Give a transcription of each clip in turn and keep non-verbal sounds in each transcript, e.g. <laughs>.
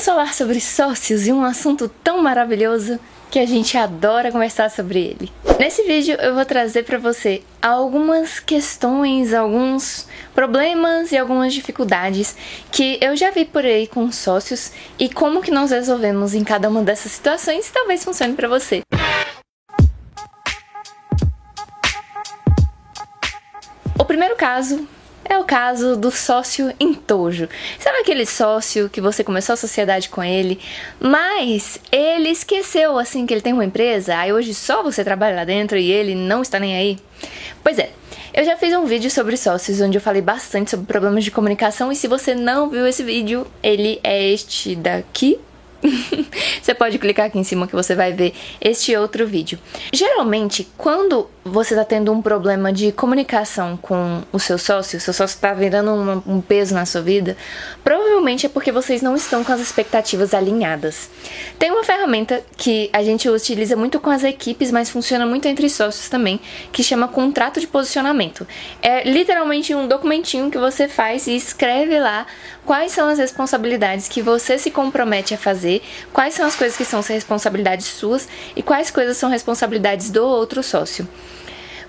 Vamos falar sobre sócios e um assunto tão maravilhoso que a gente adora conversar sobre ele. Nesse vídeo eu vou trazer para você algumas questões, alguns problemas e algumas dificuldades que eu já vi por aí com sócios e como que nós resolvemos em cada uma dessas situações, talvez funcione para você. O primeiro caso é o caso do sócio entojo. Sabe aquele sócio que você começou a sociedade com ele, mas ele esqueceu assim que ele tem uma empresa, aí hoje só você trabalha lá dentro e ele não está nem aí? Pois é, eu já fiz um vídeo sobre sócios onde eu falei bastante sobre problemas de comunicação e se você não viu esse vídeo, ele é este daqui. <laughs> você pode clicar aqui em cima que você vai ver este outro vídeo. Geralmente, quando você está tendo um problema de comunicação com o seu sócio, seu sócio está virando um, um peso na sua vida, provavelmente é porque vocês não estão com as expectativas alinhadas. Tem uma ferramenta que a gente utiliza muito com as equipes, mas funciona muito entre sócios também, que chama contrato de posicionamento. É literalmente um documentinho que você faz e escreve lá quais são as responsabilidades que você se compromete a fazer, quais são as coisas que são responsabilidades suas e quais coisas são responsabilidades do outro sócio.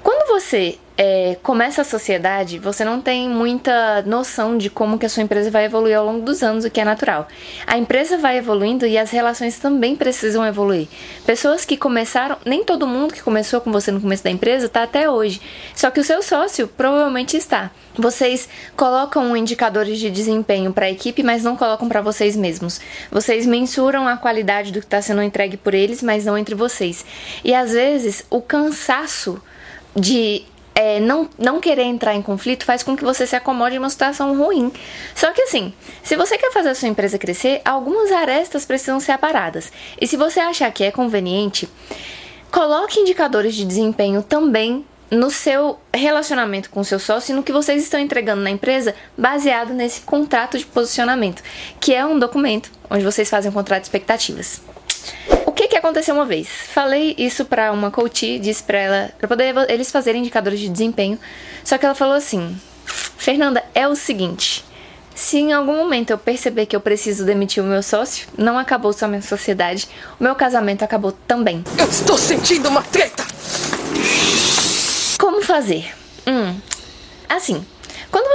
Quando você é, começa a sociedade, você não tem muita noção de como que a sua empresa vai evoluir ao longo dos anos, o que é natural. A empresa vai evoluindo e as relações também precisam evoluir. Pessoas que começaram, nem todo mundo que começou com você no começo da empresa está até hoje. Só que o seu sócio provavelmente está. Vocês colocam indicadores de desempenho para a equipe, mas não colocam para vocês mesmos. Vocês mensuram a qualidade do que está sendo entregue por eles, mas não entre vocês. E às vezes o cansaço de é, não, não querer entrar em conflito faz com que você se acomode em uma situação ruim. Só que assim, se você quer fazer a sua empresa crescer, algumas arestas precisam ser aparadas. E se você achar que é conveniente, coloque indicadores de desempenho também no seu relacionamento com o seu sócio e no que vocês estão entregando na empresa, baseado nesse contrato de posicionamento, que é um documento onde vocês fazem um contrato de expectativas. Aconteceu uma vez? Falei isso para uma coach, disse para ela, para poder eles fazerem indicadores de desempenho. Só que ela falou assim: "Fernanda, é o seguinte, se em algum momento eu perceber que eu preciso demitir o meu sócio, não acabou só a minha sociedade, o meu casamento acabou também. Eu estou sentindo uma treta. Como fazer? Hum, assim,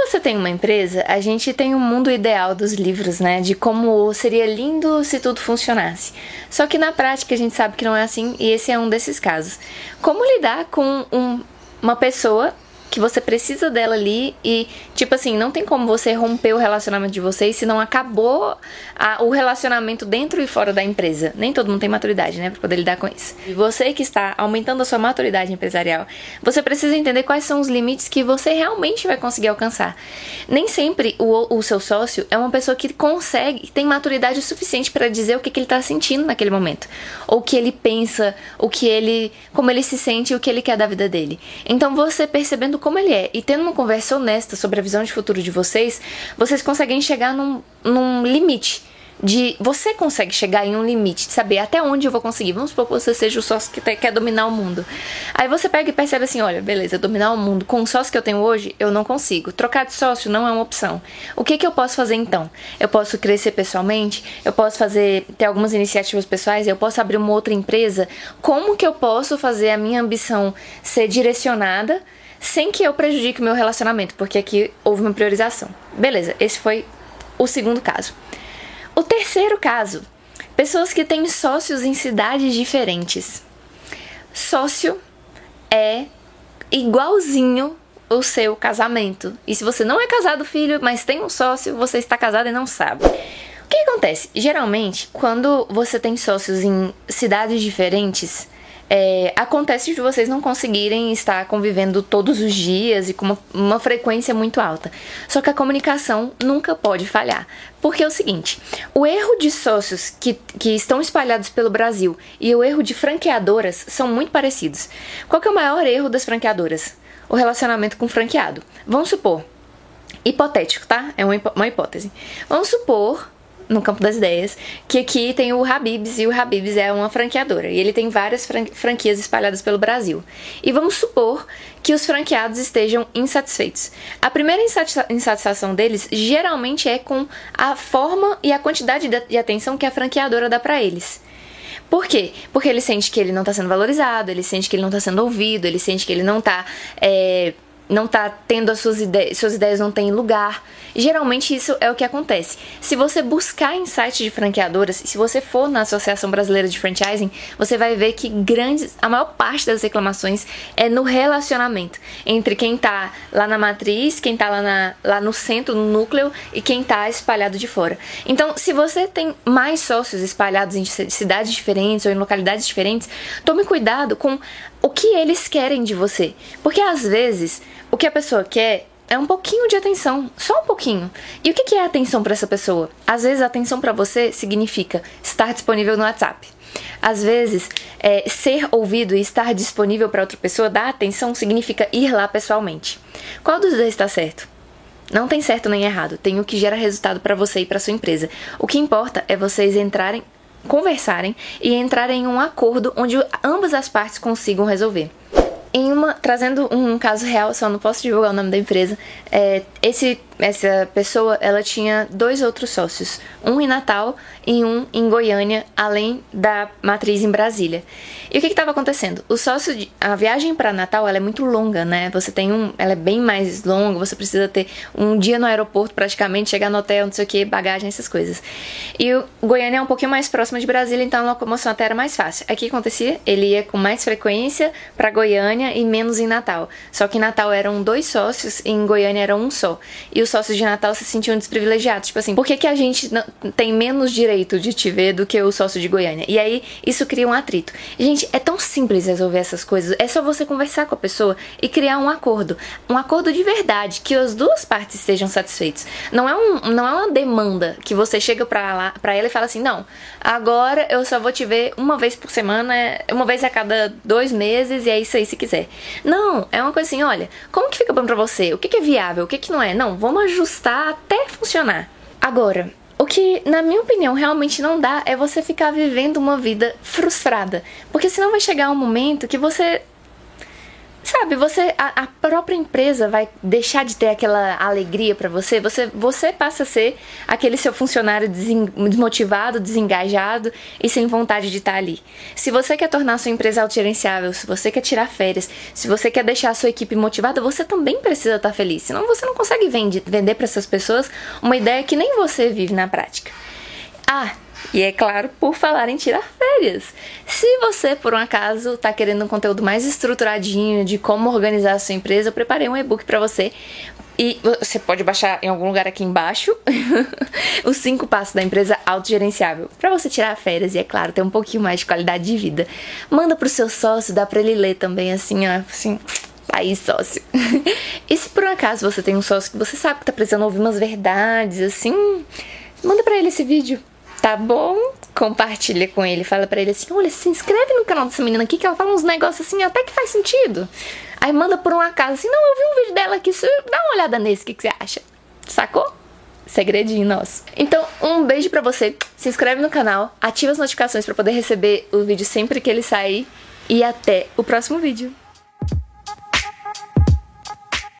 quando você tem uma empresa, a gente tem um mundo ideal dos livros, né? De como seria lindo se tudo funcionasse. Só que na prática a gente sabe que não é assim e esse é um desses casos. Como lidar com um, uma pessoa que você precisa dela ali e, tipo assim, não tem como você romper o relacionamento de vocês se não acabou a, o relacionamento dentro e fora da empresa. Nem todo mundo tem maturidade, né, pra poder lidar com isso. E você que está aumentando a sua maturidade empresarial, você precisa entender quais são os limites que você realmente vai conseguir alcançar. Nem sempre o, o seu sócio é uma pessoa que consegue, tem maturidade suficiente para dizer o que, que ele tá sentindo naquele momento. Ou o que ele pensa, o que ele, como ele se sente o que ele quer da vida dele. Então você percebendo como ele é e tendo uma conversa honesta sobre a visão de futuro de vocês, vocês conseguem chegar num, num limite de você consegue chegar em um limite de saber até onde eu vou conseguir. Vamos supor que você seja o sócio que quer dominar o mundo. Aí você pega e percebe assim: olha, beleza, dominar o mundo com o sócio que eu tenho hoje, eu não consigo. Trocar de sócio não é uma opção. O que, que eu posso fazer então? Eu posso crescer pessoalmente, eu posso fazer, ter algumas iniciativas pessoais, eu posso abrir uma outra empresa. Como que eu posso fazer a minha ambição ser direcionada? Sem que eu prejudique o meu relacionamento, porque aqui houve uma priorização. Beleza, esse foi o segundo caso. O terceiro caso, pessoas que têm sócios em cidades diferentes. Sócio é igualzinho o seu casamento. E se você não é casado, filho, mas tem um sócio, você está casado e não sabe. O que acontece? Geralmente, quando você tem sócios em cidades diferentes, é, acontece de vocês não conseguirem estar convivendo todos os dias e com uma, uma, frequência muito alta. Só que a comunicação nunca pode falhar. Porque é o seguinte: o erro de sócios que, que estão espalhados pelo Brasil e o erro de franqueadoras são muito parecidos. Qual é o maior erro das franqueadoras? O relacionamento com o franqueado. Vamos supor, hipotético, tá? É uma, uma hipótese. Vamos supor no campo das ideias, que aqui tem o Habibs, e o Habibs é uma franqueadora, e ele tem várias franquias espalhadas pelo Brasil. E vamos supor que os franqueados estejam insatisfeitos. A primeira insatisfação deles geralmente é com a forma e a quantidade de atenção que a franqueadora dá para eles. Por quê? Porque ele sente que ele não está sendo valorizado, ele sente que ele não está sendo ouvido, ele sente que ele não está é, não está tendo as suas ideias, suas ideias não têm lugar. Geralmente isso é o que acontece. Se você buscar em sites de franqueadoras, se você for na Associação Brasileira de Franchising, você vai ver que grandes, a maior parte das reclamações é no relacionamento entre quem está lá na matriz, quem está lá, na, lá no centro, no núcleo e quem está espalhado de fora. Então, se você tem mais sócios espalhados em cidades diferentes ou em localidades diferentes, tome cuidado com o que eles querem de você, porque às vezes o que a pessoa quer é um pouquinho de atenção, só um pouquinho. E o que é atenção para essa pessoa? Às vezes, atenção para você significa estar disponível no WhatsApp. Às vezes, é, ser ouvido e estar disponível para outra pessoa, dar atenção, significa ir lá pessoalmente. Qual dos dois está certo? Não tem certo nem errado, tem o que gera resultado para você e para sua empresa. O que importa é vocês entrarem, conversarem e entrarem em um acordo onde ambas as partes consigam resolver. Em uma, trazendo um caso real, só não posso divulgar o nome da empresa, é, esse essa pessoa ela tinha dois outros sócios, um em Natal e um em Goiânia, além da matriz em Brasília. E o que estava acontecendo? O sócio, de, a viagem para Natal ela é muito longa, né? Você tem um, ela é bem mais longa. Você precisa ter um dia no aeroporto praticamente, chegar no hotel, não sei o que, bagagem, essas coisas. E o Goiânia é um pouquinho mais próximo de Brasília, então a locomoção até era mais fácil. Aqui acontecia, ele ia com mais frequência para Goiânia e menos em Natal. Só que em Natal eram dois sócios e em Goiânia era um só. E os sócios de Natal se sentiam desprivilegiados. Tipo assim, por que, que a gente não, tem menos direito de te ver do que o sócio de Goiânia? E aí isso cria um atrito. Gente, é tão simples resolver essas coisas. É só você conversar com a pessoa e criar um acordo. Um acordo de verdade, que as duas partes estejam satisfeitas. Não é, um, não é uma demanda que você chega pra, lá, pra ela e fala assim: não, agora eu só vou te ver uma vez por semana, uma vez a cada dois meses, e é isso aí se quiser. Não, é uma coisa assim: olha, como que fica bom pra você? O que, que é viável? O que, que não é? Não, vamos ajustar até funcionar. Agora, o que, na minha opinião, realmente não dá é você ficar vivendo uma vida frustrada. Porque senão vai chegar um momento que você Sabe, você a, a, própria empresa vai deixar de ter aquela alegria para você. Você você passa a ser aquele seu funcionário desmotivado, desengajado e sem vontade de estar ali. Se você quer tornar a sua empresa autogerenciável, se você quer tirar férias, se você quer deixar a sua equipe motivada, você também precisa estar feliz. Senão você não consegue vende, vender para essas pessoas uma ideia que nem você vive na prática. Ah, e é claro, por falar em tirar férias. Se você, por um acaso, está querendo um conteúdo mais estruturadinho de como organizar a sua empresa, eu preparei um e-book para você. E você pode baixar em algum lugar aqui embaixo <laughs> os cinco passos da empresa autogerenciável para você tirar férias e, é claro, ter um pouquinho mais de qualidade de vida. Manda pro seu sócio, dá para ele ler também, assim, ó, assim, aí sócio. <laughs> e se por um acaso você tem um sócio que você sabe que tá precisando ouvir umas verdades, assim, manda para ele esse vídeo tá bom? Compartilha com ele, fala para ele assim: olha, se inscreve no canal dessa menina aqui que ela fala uns negócios assim, até que faz sentido. Aí manda por um acaso assim: não, eu vi um vídeo dela aqui, dá uma olhada nesse, o que, que você acha? Sacou? Segredinho nosso. Então, um beijo pra você. Se inscreve no canal, ativa as notificações para poder receber o vídeo sempre que ele sair. E até o próximo vídeo.